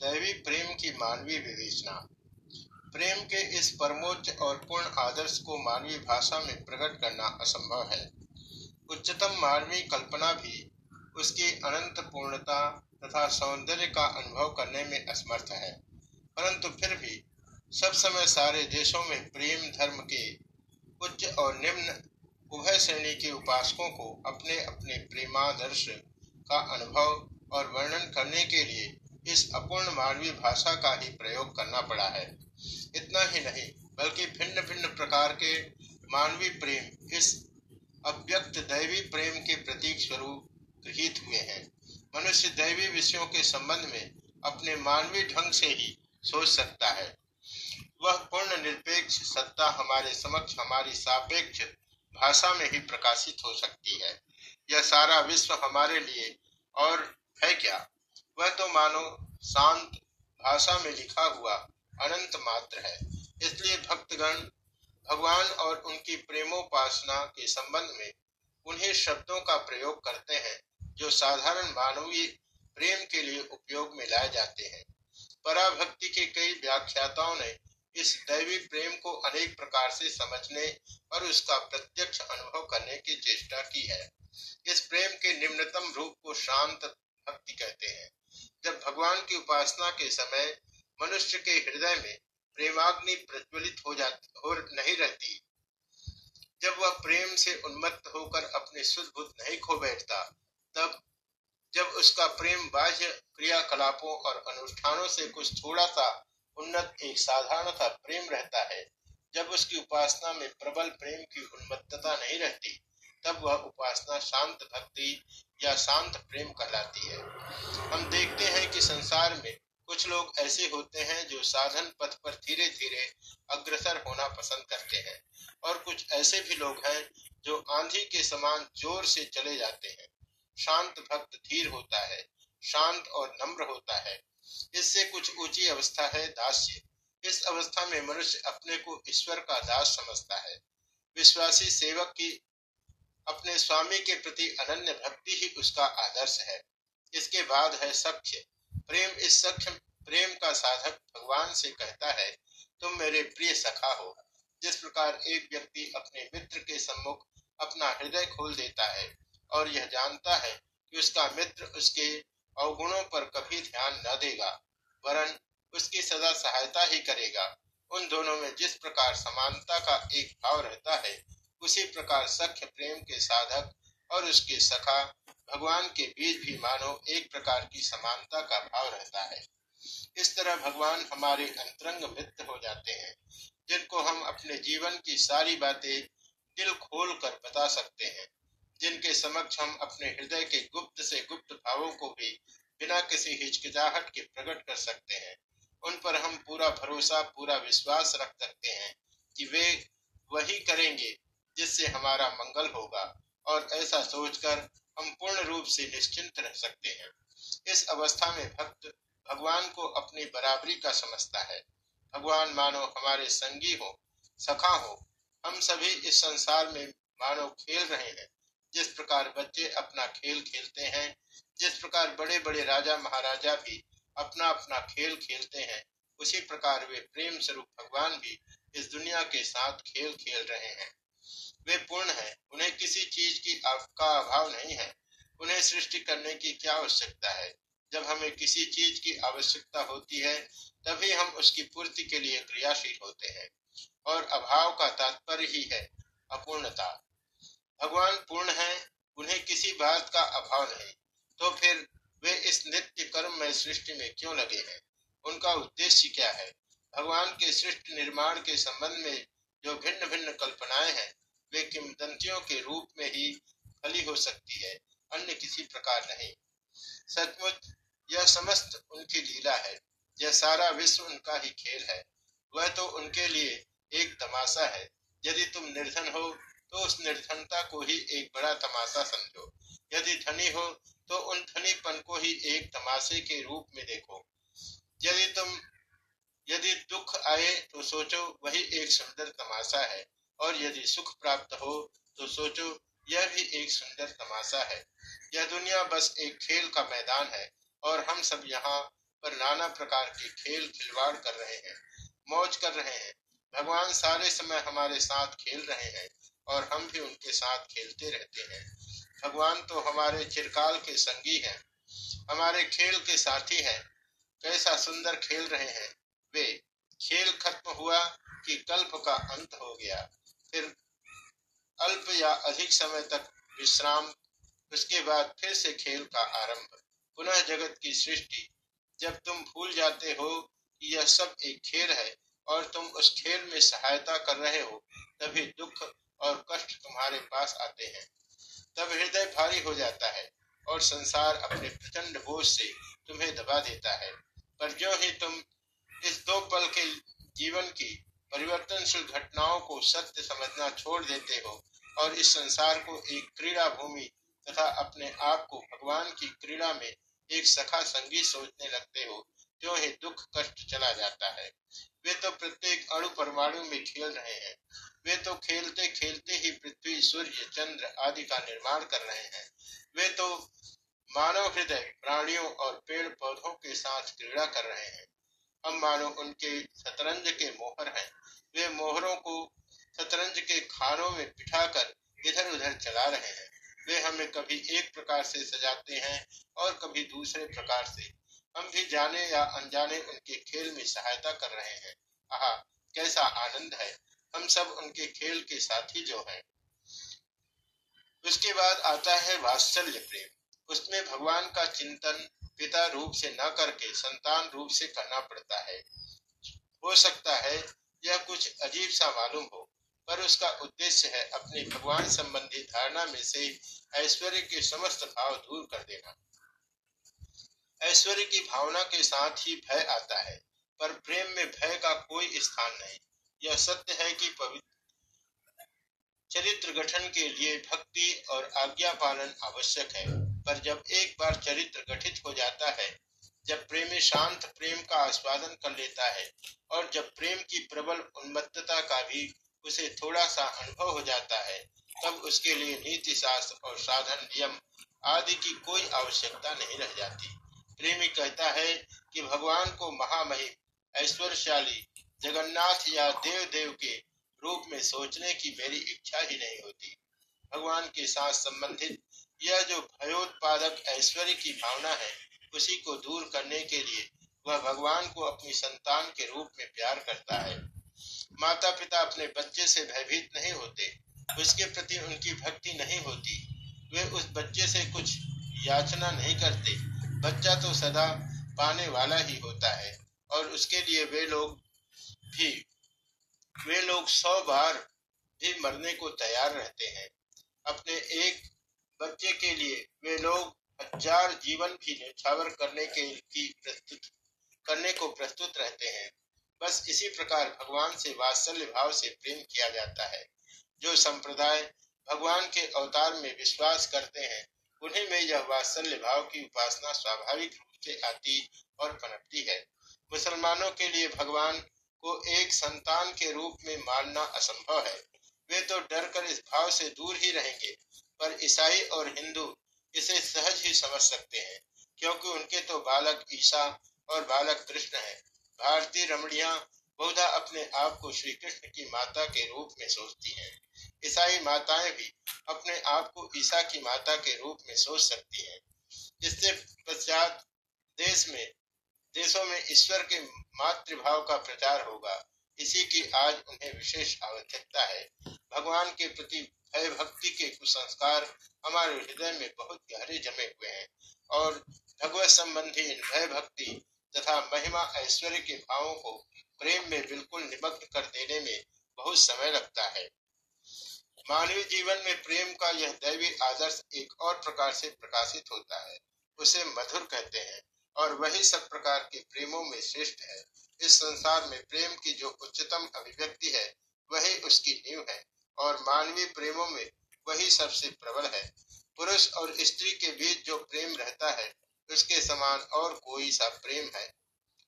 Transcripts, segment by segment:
दैवी प्रेम की मानवीय विवेचना। प्रेम के इस परमोच्च और पूर्ण आदर्श को मानवीय भाषा में प्रकट करना असंभव है। उच्चतम मानवीय कल्पना भी उसकी अनंत पूर्णता तथा सौंदर्य का अनुभव करने में असमर्थ है। परंतु फिर भी सब समय सारे देशों में प्रेम धर्म के उच्च और निम्न उभय श्रेणी के उपासकों को अपने अपने प्रेमादर्श का अनुभव और वर्णन करने के लिए इस अपूर्ण मानवीय भाषा का ही प्रयोग करना पड़ा है। इतना ही नहीं, बल्कि भिन्न भिन्न प्रकार के मानवीय प्रेम इस अव्यक्त दैवी प्रेम के प्रतीक स्वरूप गृहित हुए हैं। मनुष्य दैवी विषयों के संबंध में अपने मानवीय ढंग से ही सोच सकता है। वह पूर्ण निरपेक्ष सत्ता हमारे समक्ष, हमारी सापेक्ष भाषा में ही प्रकाशित हो सकती है। यह सारा विश्व हमारे लिए और है क्या? वह तो मानो शांत भाषा में लिखा हुआ अनंत मात्र है। इसलिए भक्तगण भगवान और उनकी प्रेमोपासना के संबंध में उन्हें शब्दों का प्रयोग करते हैं, जो साधारण मानवीय प्रेम के लिए उपयोग में लाए जाते हैं। पराभक्ति के कई व्याख्याताओं ने इस दैवी प्रेम को अनेक प्रकार से समझने और उसका प्रत्यक्ष अनुभव करने की चेष्टा की है। इस प्रेम के निम्नतम रूप को शांत भक्ति कहते हैं। जब भगवान की उपासना के समय मनुष्य के हृदय में प्रेमाग्नि प्रज्वलित हो जाती, हो नहीं रहती। जब वह प्रेम से उन्मत्त होकर अपने शुद्ध बुद्ध नहीं खो बैठता, तब, जब उसका प्रेम बाह्य क्रियाकलापों और अनुष्ठानों से कुछ थोड़ा सा उन्नत एक साधारण सा प्रेम रहता है। जब उसकी उपासना में प्रबल प्रेम की उन्मत्तता नहीं रहती तब वह उपासना शांत भक्ति या शांत प्रेम कहलाती है। हम देखते हैं कि संसार में कुछ लोग ऐसे होते हैं जो साधन पथ पर धीरे धीरे अग्रसर होना पसंद करते हैं और कुछ ऐसे भी लोग हैं जो आंधी के समान ज़ोर से चले जाते हैं। शांत भक्त धीर होता है, शांत और नम्र होता है। इससे कुछ ऊँची अवस्था है दास्य। इस अवस्था में मनुष्य अपने को ईश्वर का दास समझता है। विश्वासी सेवक की अपने स्वामी के प्रति अनन्य भक्ति ही उसका आदर्श है। इसके बाद है सख्य। प्रेम, इस सख्य प्रेम का साधक भगवान से कहता है, तुम मेरे प्रिय सखा हो। जिस प्रकार एक व्यक्ति अपने मित्र के सम्मुख अपना हृदय खोल देता है और यह जानता है कि उसका मित्र उसके अवगुणों पर कभी ध्यान न देगा, वरन उसकी सदा सहायता ही करेगा। उन दोनों में जिस प्रकार समानता का एक भाव रहता है उसी प्रकार सख्य प्रेम के साधक और उसके सखा भगवान के बीच भी मानो एक प्रकार की समानता का भाव रहता है। इस तरह भगवान हमारे अंतरंग मित्र हो जाते हैं, जिनको हम अपने जीवन की सारी बातें दिल खोल कर बता सकते हैं, जिनके समक्ष हम अपने हृदय के गुप्त से गुप्त भावों को भी बिना किसी हिचकिचाहट के प्रकट कर सकते हैं। उन पर हम पूरा भरोसा, पूरा विश्वास रख सकते हैं कि वे वही करेंगे जिससे हमारा मंगल होगा और ऐसा सोचकर हम पूर्ण रूप से निश्चिंत रह सकते हैं। इस अवस्था में भक्त भगवान को अपनी बराबरी का समझता है। भगवान मानो हमारे संगी हो, सखा हो, हम सभी इस संसार में मानो खेल रहे हैं। जिस प्रकार बच्चे अपना खेल खेलते हैं, जिस प्रकार बड़े बड़े राजा महाराजा भी अपना अपना खेल खेलते हैं, उसी प्रकार वे प्रेम स्वरूप भगवान भी इस दुनिया के साथ खेल खेल रहे हैं। वे पूर्ण हैं। उन्हें किसी चीज़ की का अभाव नहीं है। उन्हें सृष्टि करने की क्या आवश्यकता है? जब हमें किसी चीज़ की आवश्यकता होती है, तभी हम उसकी पूर्ति के लिए क्रियाशील होते हैं। और अभाव का तात्पर्य ही है अपूर्णता। भगवान पूर्ण है, उन्हें किसी बात का अभाव नहीं। तो फिर वे इस नित्य कर्म में सृष्टि में क्यों लगे हैं? उनका उद्देश्य क्या है? भगवान के सृष्टि निर्माण के संबंध में जो भिन्न भिन्न कल्पनाएँ हैं वे किमदंतियों के रूप में ही फली हो सकती है, अन्य किसी प्रकार नहीं। सचमुच, यह समस्त उनकी लीला है, यह सारा विश्व उनका ही खेल है। वह तो उनके लिए एक तमाशा है। यदि तुम निर्धन हो तो उस निर्धनता को ही एक बड़ा तमाशा समझो। यदि धनी हो तो उन धनीपन को ही एक तमाशे के रूप में देखो। यदि तुम, यदि दुख आए तो सोचो, वही एक सुंदर तमाशा है। और यदि सुख प्राप्त हो तो सोचो, यह भी एक सुंदर तमाशा है। यह दुनिया बस एक खेल का मैदान है, और हम सब यहाँ पर नाना प्रकार के खेल खिलवाड़ कर रहे हैं, मौज कर रहे हैं। भगवान सारे समय हमारे साथ खेल रहे हैं, और हम भी उनके साथ खेलते रहते हैं। भगवान तो हमारे चिरकाल के संगी हैं, हमारे खेल के साथी हैं। कैसा सुंदर खेल रहे हैं वे। खेल खत्म हुआ कि कल्प का अंत हो गया। फिर अल्प या अधिक समय तक विश्राम, उसके बाद फिर से खेल का आरंभ। पुनः जगत की सृष्टि। जब तुम भूल जाते हो कि यह सब एक खेल है और तुम उस खेल में सहायता कर रहे हो, तभी दुख और कष्ट तुम्हारे पास आते हैं। तब हृदय भारी हो जाता है और संसार अपने प्रचंड बोझ से तुम्हें दबा देता है। पर जो ही तुम इस दो पल के जीवन की परिवर्तनशील घटनाओं को सत्य समझना छोड़ देते हो और इस संसार को एक क्रीड़ा भूमि तथा अपने आप को भगवान की क्रीड़ा में एक सखा संगी सोचने लगते हो, जो ही दुख कष्ट चला जाता है। वे तो प्रत्येक अणु परमाणु में खेल रहे हैं। वे तो खेलते खेलते ही पृथ्वी, सूर्य, चंद्र आदि का निर्माण कर रहे हैं। वे तो मानव हृदय, प्राणियों और पेड़ पौधों के साथ क्रीड़ा कर रहे हैं। हम मानो उनके शतरंज के मोहर हैं। वे मोहरों को शतरंज के खानों में बिठाकर इधर उधर चला रहे हैं। वे हमें कभी एक प्रकार से सजाते हैं और कभी दूसरे प्रकार से। हम भी जाने या अनजाने उनके खेल में सहायता कर रहे हैं। आहा, कैसा आनंद है। हम सब उनके खेल के साथी जो हैं। उसके बाद आता है वात्सल्य प्रेम। उसमें भगवान का चिंतन पिता रूप से न करके संतान रूप से करना पड़ता है। हो सकता है यह कुछ अजीब सा मालूम हो, पर उसका उद्देश्य है अपने भगवान संबंधी धारणा में से ऐश्वर्य के समस्त भाव दूर कर देना। ऐश्वर्य की भावना के साथ ही भय आता है, पर प्रेम में भय का कोई स्थान नहीं। यह सत्य है कि पवित्र चरित्र गठन के लिए भक्ति और आज्ञा पालन आवश्यक है। पर जब एक बार चरित्र गठित हो जाता है, जब प्रेमी शांत प्रेम का आस्वादन कर लेता है और जब प्रेम की प्रबल उन्मत्तता का भी उसे थोड़ा सा अनुभव हो जाता है, तब उसके लिए नीति शास्त्र और साधन नियम आदि की कोई आवश्यकता नहीं रह जाती। प्रेमी कहता है कि भगवान को महामहिम, ऐश्वर्यशाली, जगन्नाथ या देव देव के रूप में सोचने की मेरी इच्छा ही नहीं होती। भगवान के साथ संबंधित यह जो भयोत्पादक ऐश्वर्य की भावना है, उसी को दूर करने के लिए वह भगवान को अपनी संतान के रूप में प्यार करता है। माता पिता अपने बच्चे से भयभीत नहीं होते, उसके प्रति उनकी भक्ति नहीं होती। वे उस बच्चे से कुछ याचना नहीं करते। बच्चा तो सदा पाने वाला ही होता है, और उसके लिए वे लोग भी, वे लोग सौ बार भी मरने को तैयार रहते हैं। अपने एक बच्चे के लिए वे लोग हज़ार जीवन भी न्यौछावर करने के, की प्रस्तुत, करने को प्रस्तुत रहते हैं। बस इसी प्रकार भगवान से वात्सल्य भाव से प्रेम किया जाता है। जो संप्रदाय भगवान के अवतार में विश्वास करते हैं, उन्हीं में यह वात्सल्य भाव की उपासना स्वाभाविक रूप से आती और पनपती है। मुसलमानों के लिए भगवान को एक संतान के रूप में मानना असंभव है। वे तो डर कर इस भाव से दूर ही रहेंगे। पर ईसाई और हिंदू इसे सहज ही समझ सकते हैं, क्योंकि उनके तो बालक ईसा और बालक कृष्ण है। भारतीय रमणिया बहुधा अपने आप को श्री कृष्ण की माता के रूप में सोचती हैं। ईसाई माताएँ भी अपने आप को ईसा की माता के रूप में सोच सकती हैं। इससे पश्चात देश में, देशों में ईश्वर के मातृभाव का प्रचार होगा। इसी की आज उन्हें विशेष आवश्यकता है। भगवान के प्रति भक्ति के कुसंस्कार हमारे हृदय में बहुत गहरे जमे हुए हैं। और भगवत संबंधी भय भक्ति तथा महिमा ऐश्वर्य के भावों को प्रेम में बिल्कुल निमग्न कर देने में बहुत समय लगता है। मानवीय जीवन में प्रेम का यह दैवी आदर्श एक और प्रकार से प्रकाशित होता है, उसे मधुर कहते हैं, और वही सब प्रकार के प्रेमों में श्रेष्ठ है। इस संसार में प्रेम की जो उच्चतम अभिव्यक्ति है, वही उसकी नींव है। और मानवीय प्रेमों में वही सबसे प्रबल है। पुरुष और स्त्री के बीच जो प्रेम रहता है, उसके समान और कोई सा प्रेम है।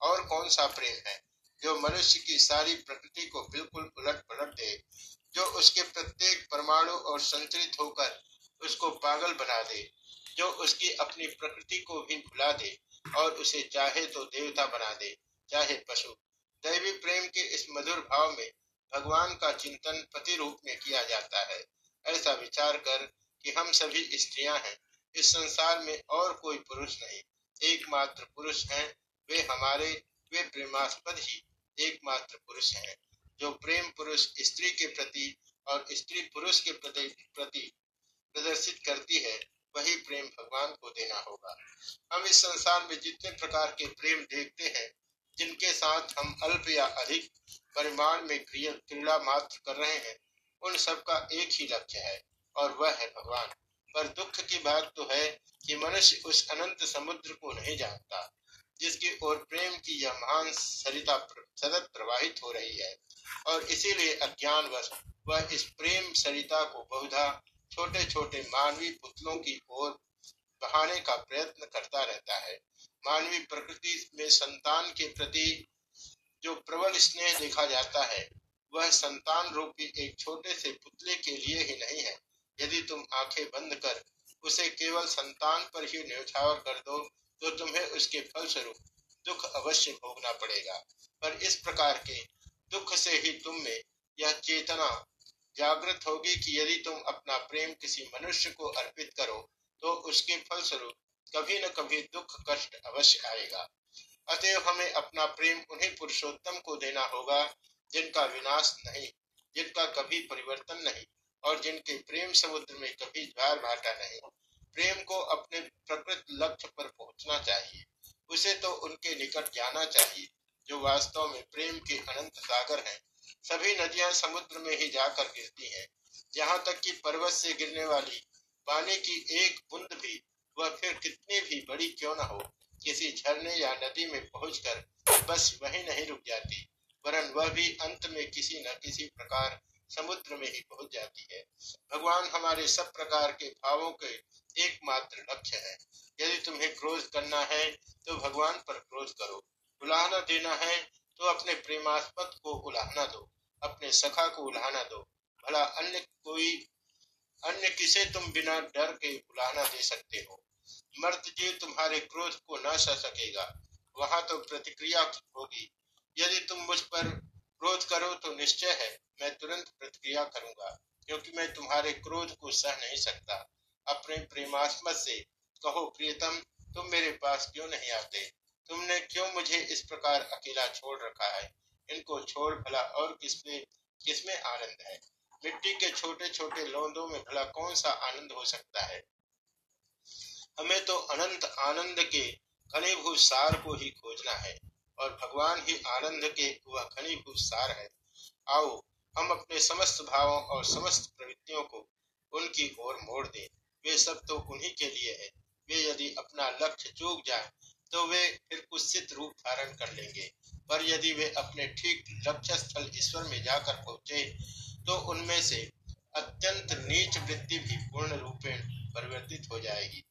और कौन सा प्रेम है? जो मनुष्य की सारी प्रकृति को बिल्कुल उलट पलट दे, जो उसके प्रत्येक परमाणु और संचरित होकर उसको पागल बना दे, जो उसकी अपनी प्रकृति को भी भुला दे और उसे चाहे तो देवता बना दे, चाहे पशु। दैवी प्रेम के इस मधुर भाव में भगवान का चिंतन पति रूप में किया जाता है। ऐसा विचार कर कि हम सभी स्त्रियाँ हैं, इस संसार में और कोई पुरुष नहीं। एकमात्र पुरुष हैं, वे हमारे, वे प्रेमास्पद ही एकमात्र पुरुष हैं। जो प्रेम पुरुष स्त्री के प्रति और स्त्री पुरुष के प्रति प्रदर्शित करती है, वही प्रेम भगवान को देना होगा। हम इस संसार में जितने प्रकार के प्रेम देखते हैं जिनके साथ हम अल्प या अधिक परिमाण में क्रीड़ा मात्र कर रहे हैं, उन सब का एक ही लक्ष्य है, और वह है भगवान। पर दुख की बात तो है कि मनुष्य उस अनंत समुद्र को नहीं जानता, जिसकी ओर प्रेम की यह महान सरिता सतत प्रवाहित हो रही है, और इसीलिए अज्ञान वह इस प्रेम सरिता को बहुधा छोटे छोटे मानवीय पुतलों की ओर बहाने का प्रयत्न करता रहता है। मानवीय प्रकृति में संतान के प्रति जो प्रबल स्नेह देखा जाता है, वह संतान रूपी एक छोटे से पुतले के लिए ही नहीं है। यदि तुम आँखें बंद कर उसे केवल संतान पर ही न्यौछावर कर दो तो तुम्हें उसके फलस्वरूप दुख अवश्य भोगना पड़ेगा। पर इस प्रकार के दुख से ही तुम में यह चेतना जागृत होगी कि यदि तुम अपना प्रेम किसी मनुष्य को अर्पित करो तो उसके फलस्वरूप कभी न कभी दुख, कष्ट अवश्य आएगा। अतएव हमें अपना प्रेम उन्हीं पुरुषोत्तम को देना होगा, जिनका विनाश नहीं, जिनका कभी परिवर्तन नहीं, और जिनके प्रेम समुद्र में कभी ज्वार भाटा नहीं। प्रेम को अपने प्रकृत लक्ष्य पर पहुँचना चाहिए। उसे तो उनके निकट जाना चाहिए, जो वास्तव में प्रेम के अनंत सागर हैं। सभी नदियाँ समुद्र में ही जाकर गिरती हैं। यहाँ तक कि पर्वत से गिरने वाली पानी की एक बूंद भी वह फिर कितनी भी बड़ी क्यों न हो, किसी झरने या नदी में पहुंचकर बस वही नहीं रुक जाती, वरन वह भी अंत में किसी न किसी प्रकार समुद्र में ही पहुँच जाती है। भगवान हमारे सब प्रकार के भावों के एकमात्र लक्ष्य है। यदि तुम्हें क्रोध करना है तो भगवान पर क्रोध करो। उलाहना देना है तो अपने प्रेमास्पद को उलाहना दो, अपने सखा को उलाहना दो। भला अन्य कोई, अन्य किसे तुम बिना डर के उलाहना दे सकते हो? मर्द जीव तुम्हारे क्रोध को न सह सकेगा, वहाँ तो प्रतिक्रिया होगी। यदि तुम मुझ पर क्रोध करो तो निश्चय है, मैं तुरंत प्रतिक्रिया करूँगा, क्योंकि मैं तुम्हारे क्रोध को सह नहीं सकता। अपने प्रेमास्मद से कहो, प्रियतम, तुम मेरे पास क्यों नहीं आते? तुमने क्यों मुझे इस प्रकार अकेला छोड़ रखा है? इनको छोड़ भला और किसमें किसमें आनंद है? मिट्टी के छोटे छोटे लौंदों में भला कौन सा आनंद हो सकता है? हमें तो अनंत आनंद के घनीभूत सार को ही खोजना है और भगवान ही आनंद के वह घनीभूत सार है। आओ, हम अपने समस्त भावों और समस्त प्रवृत्तियों को उनकी ओर मोड़ दें। वे सब तो उन्हीं के लिए है। वे यदि अपना लक्ष्य चूक जाए तो वे फिर कुत्सित रूप धारण कर लेंगे। पर यदि वे अपने ठीक लक्ष्य स्थल ईश्वर में जाकर पहुँचे तो उनमें से अत्यंत नीच वृत्ति भी पूर्ण रूपेण परिवर्तित हो जाएगी।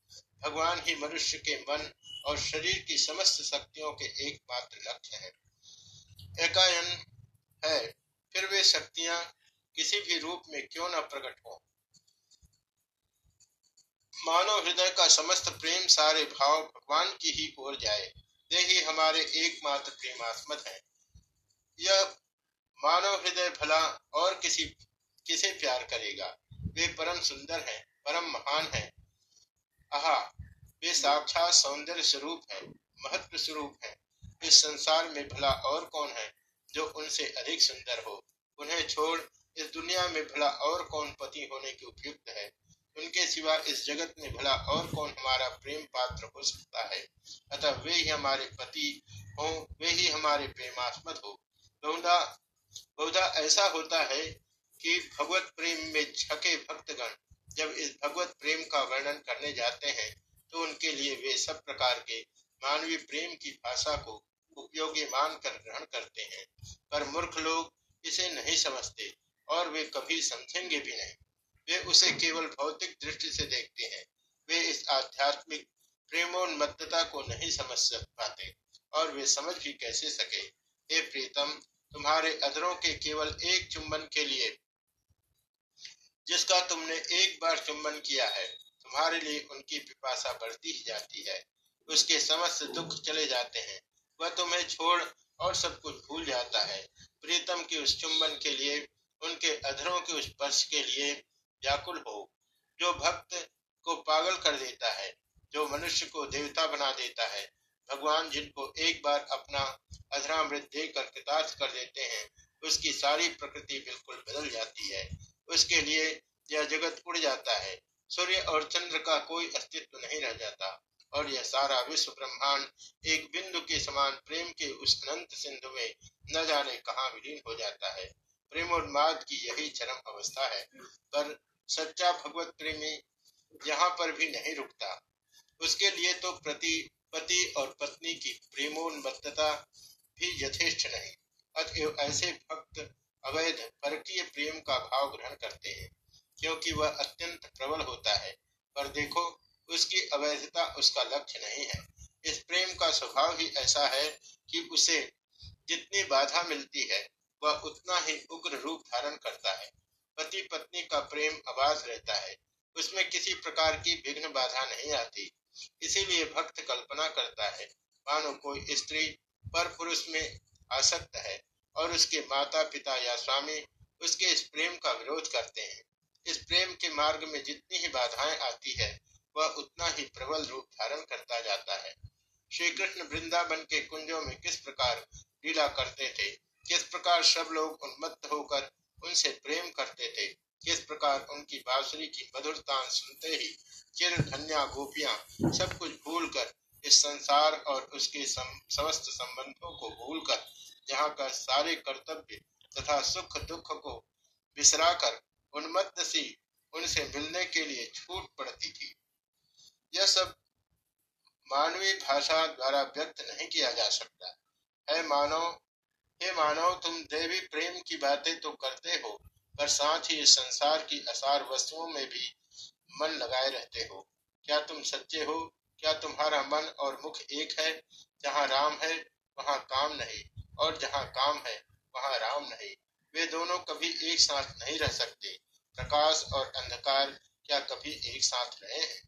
भगवान ही मनुष्य के मन और शरीर की समस्त शक्तियों के एकमात्र लक्ष्य है। एकायन है, फिर वे शक्तियाँ किसी भी रूप में क्यों न प्रकट हो? मानव हृदय का समस्त प्रेम सारे भाव भगवान की ही ओर जाए, वे ही हमारे एकमात्र प्रेमास्मद है। यह मानव हृदय भला और किसी, किसे प्यार करेगा? वे परम सुंदर हैं, परम महान हैं आहा वे साक्षात सौंदर्य स्वरूप है, महत्व स्वरूप है। इस संसार में भला और कौन है जो उनसे अधिक सुंदर हो? उन्हें छोड़ इस दुनिया में भला और कौन पति होने के उपयुक्त है? उनके सिवा इस जगत में भला और कौन हमारा प्रेम पात्र हो सकता है? अतः वे ही हमारे पति हो, वे ही हमारे प्रेमास्पद हो। बहुधा बहुधा ऐसा होता है कि भगवत प्रेम में छके भक्तगण जब इस भगवत प्रेम का वर्णन करने जाते हैं तो उनके लिए वे सब प्रकार के मानवीय प्रेम की भाषा को उपयोगी मानकर ग्रहण करते हैं। पर मूर्ख लोग इसे नहीं समझते और वे कभी समझेंगे भी नहीं। वे उसे केवल भौतिक दृष्टि से देखते हैं। वे इस आध्यात्मिक प्रेमोन्मत्तता को नहीं समझ पाते और वे समझ भी कैसे सके? हे प्रीतम, तुम्हारे अधरों के केवल एक चुंबन के लिए जिसका तुमने एक बार चुंबन किया है, तुम्हारे लिए उनकी पिपासा बढ़ती ही जाती है। उसके समस्त दुख चले जाते हैं। वह तुम्हें छोड़ और सब कुछ भूल जाता है। प्रीतम के उस चुंबन के लिए, उनके अधरों के उस स्पर्श के लिए व्याकुल हो। जो भक्त को पागल कर देता है, जो मनुष्य को देवता बना देता है, भगवान जिनको एक बार अपना अधरामृत देकर कृतार्थ कर देते हैं, उसकी सारी प्रकृति बिल्कुल बदल जाती है। उसके लिए यह जगत उड़ जाता है। सूर्य और चंद्र का कोई अस्तित्व नहीं रह जाता। और यह सारा विश्व ब्रह्मांड एक बिंदु के समान प्रेम के उस अनंत सिंधु में न जाने कहा विलीन हो जाता है। प्रेमोन्माद की यही चरम अवस्था है। पर सच्चा भगवत प्रेमी यहाँ पर भी नहीं रुकता। उसके लिए तो प्रति पति और पत्नी की प्रेमोन्मत्तता भी यथेष्ट नहीं। अतएव ऐसे भक्त अवैध, परकीय प्रेम का भाव ग्रहण करते हैं, क्योंकि वह अत्यंत प्रबल होता है। पर देखो, उसकी अवैधता उसका लक्ष्य नहीं है। इस प्रेम का स्वभाव ही ऐसा है कि उसे जितनी बाधा मिलती है, वह उतना ही उग्र रूप धारण करता है। पति पत्नी का प्रेम आबाद रहता है। उसमें किसी प्रकार की विघ्न बाधा नहीं आती। इसीलिए भक्त कल्पना करता है, मानो कोई स्त्री पर पुरुष में आसक्त है और उसके माता पिता या स्वामी उसके इस प्रेम का विरोध करते हैं। इस प्रेम के मार्ग में जितनी ही बाधाएँ आती है, वह उतना ही प्रबल रूप धारण करता जाता है। श्री कृष्ण वृंदावन के कुंजों में किस प्रकार लीला करते थे, किस प्रकार सब लोग उन्मत्त होकर उनसे प्रेम करते थे, किस प्रकार उनकी बांसुरी की मधुरता सुनते ही चिर धन्या गोपियाँ सब कुछ भूल कर इस संसार और उसके समस्त संबंधों को भूलकर यहाँ का सारे कर्तव्य तथा सुख दुख को बिसराकर उन्मत्त सी उनसे मिलने के लिए छूट पड़ती थी। यह सब मानवीय भाषा द्वारा व्यक्त नहीं किया जा सकता। है मानव, हे मानव, तुम देवी प्रेम की बातें तो करते हो, पर साथ ही संसार की असार वस्तुओं में भी मन लगाए रहते हो। क्या तुम सच्चे हो? क्या तुम्हारा मन और मुख एक है? जहाँ राम है, वहाँ काम नहीं। और जहाँ काम है, वहाँ राम नहीं। वे दोनों कभी एक साथ नहीं रह सकते। प्रकाश और अंधकार क्या कभी एक साथ रहे हैं?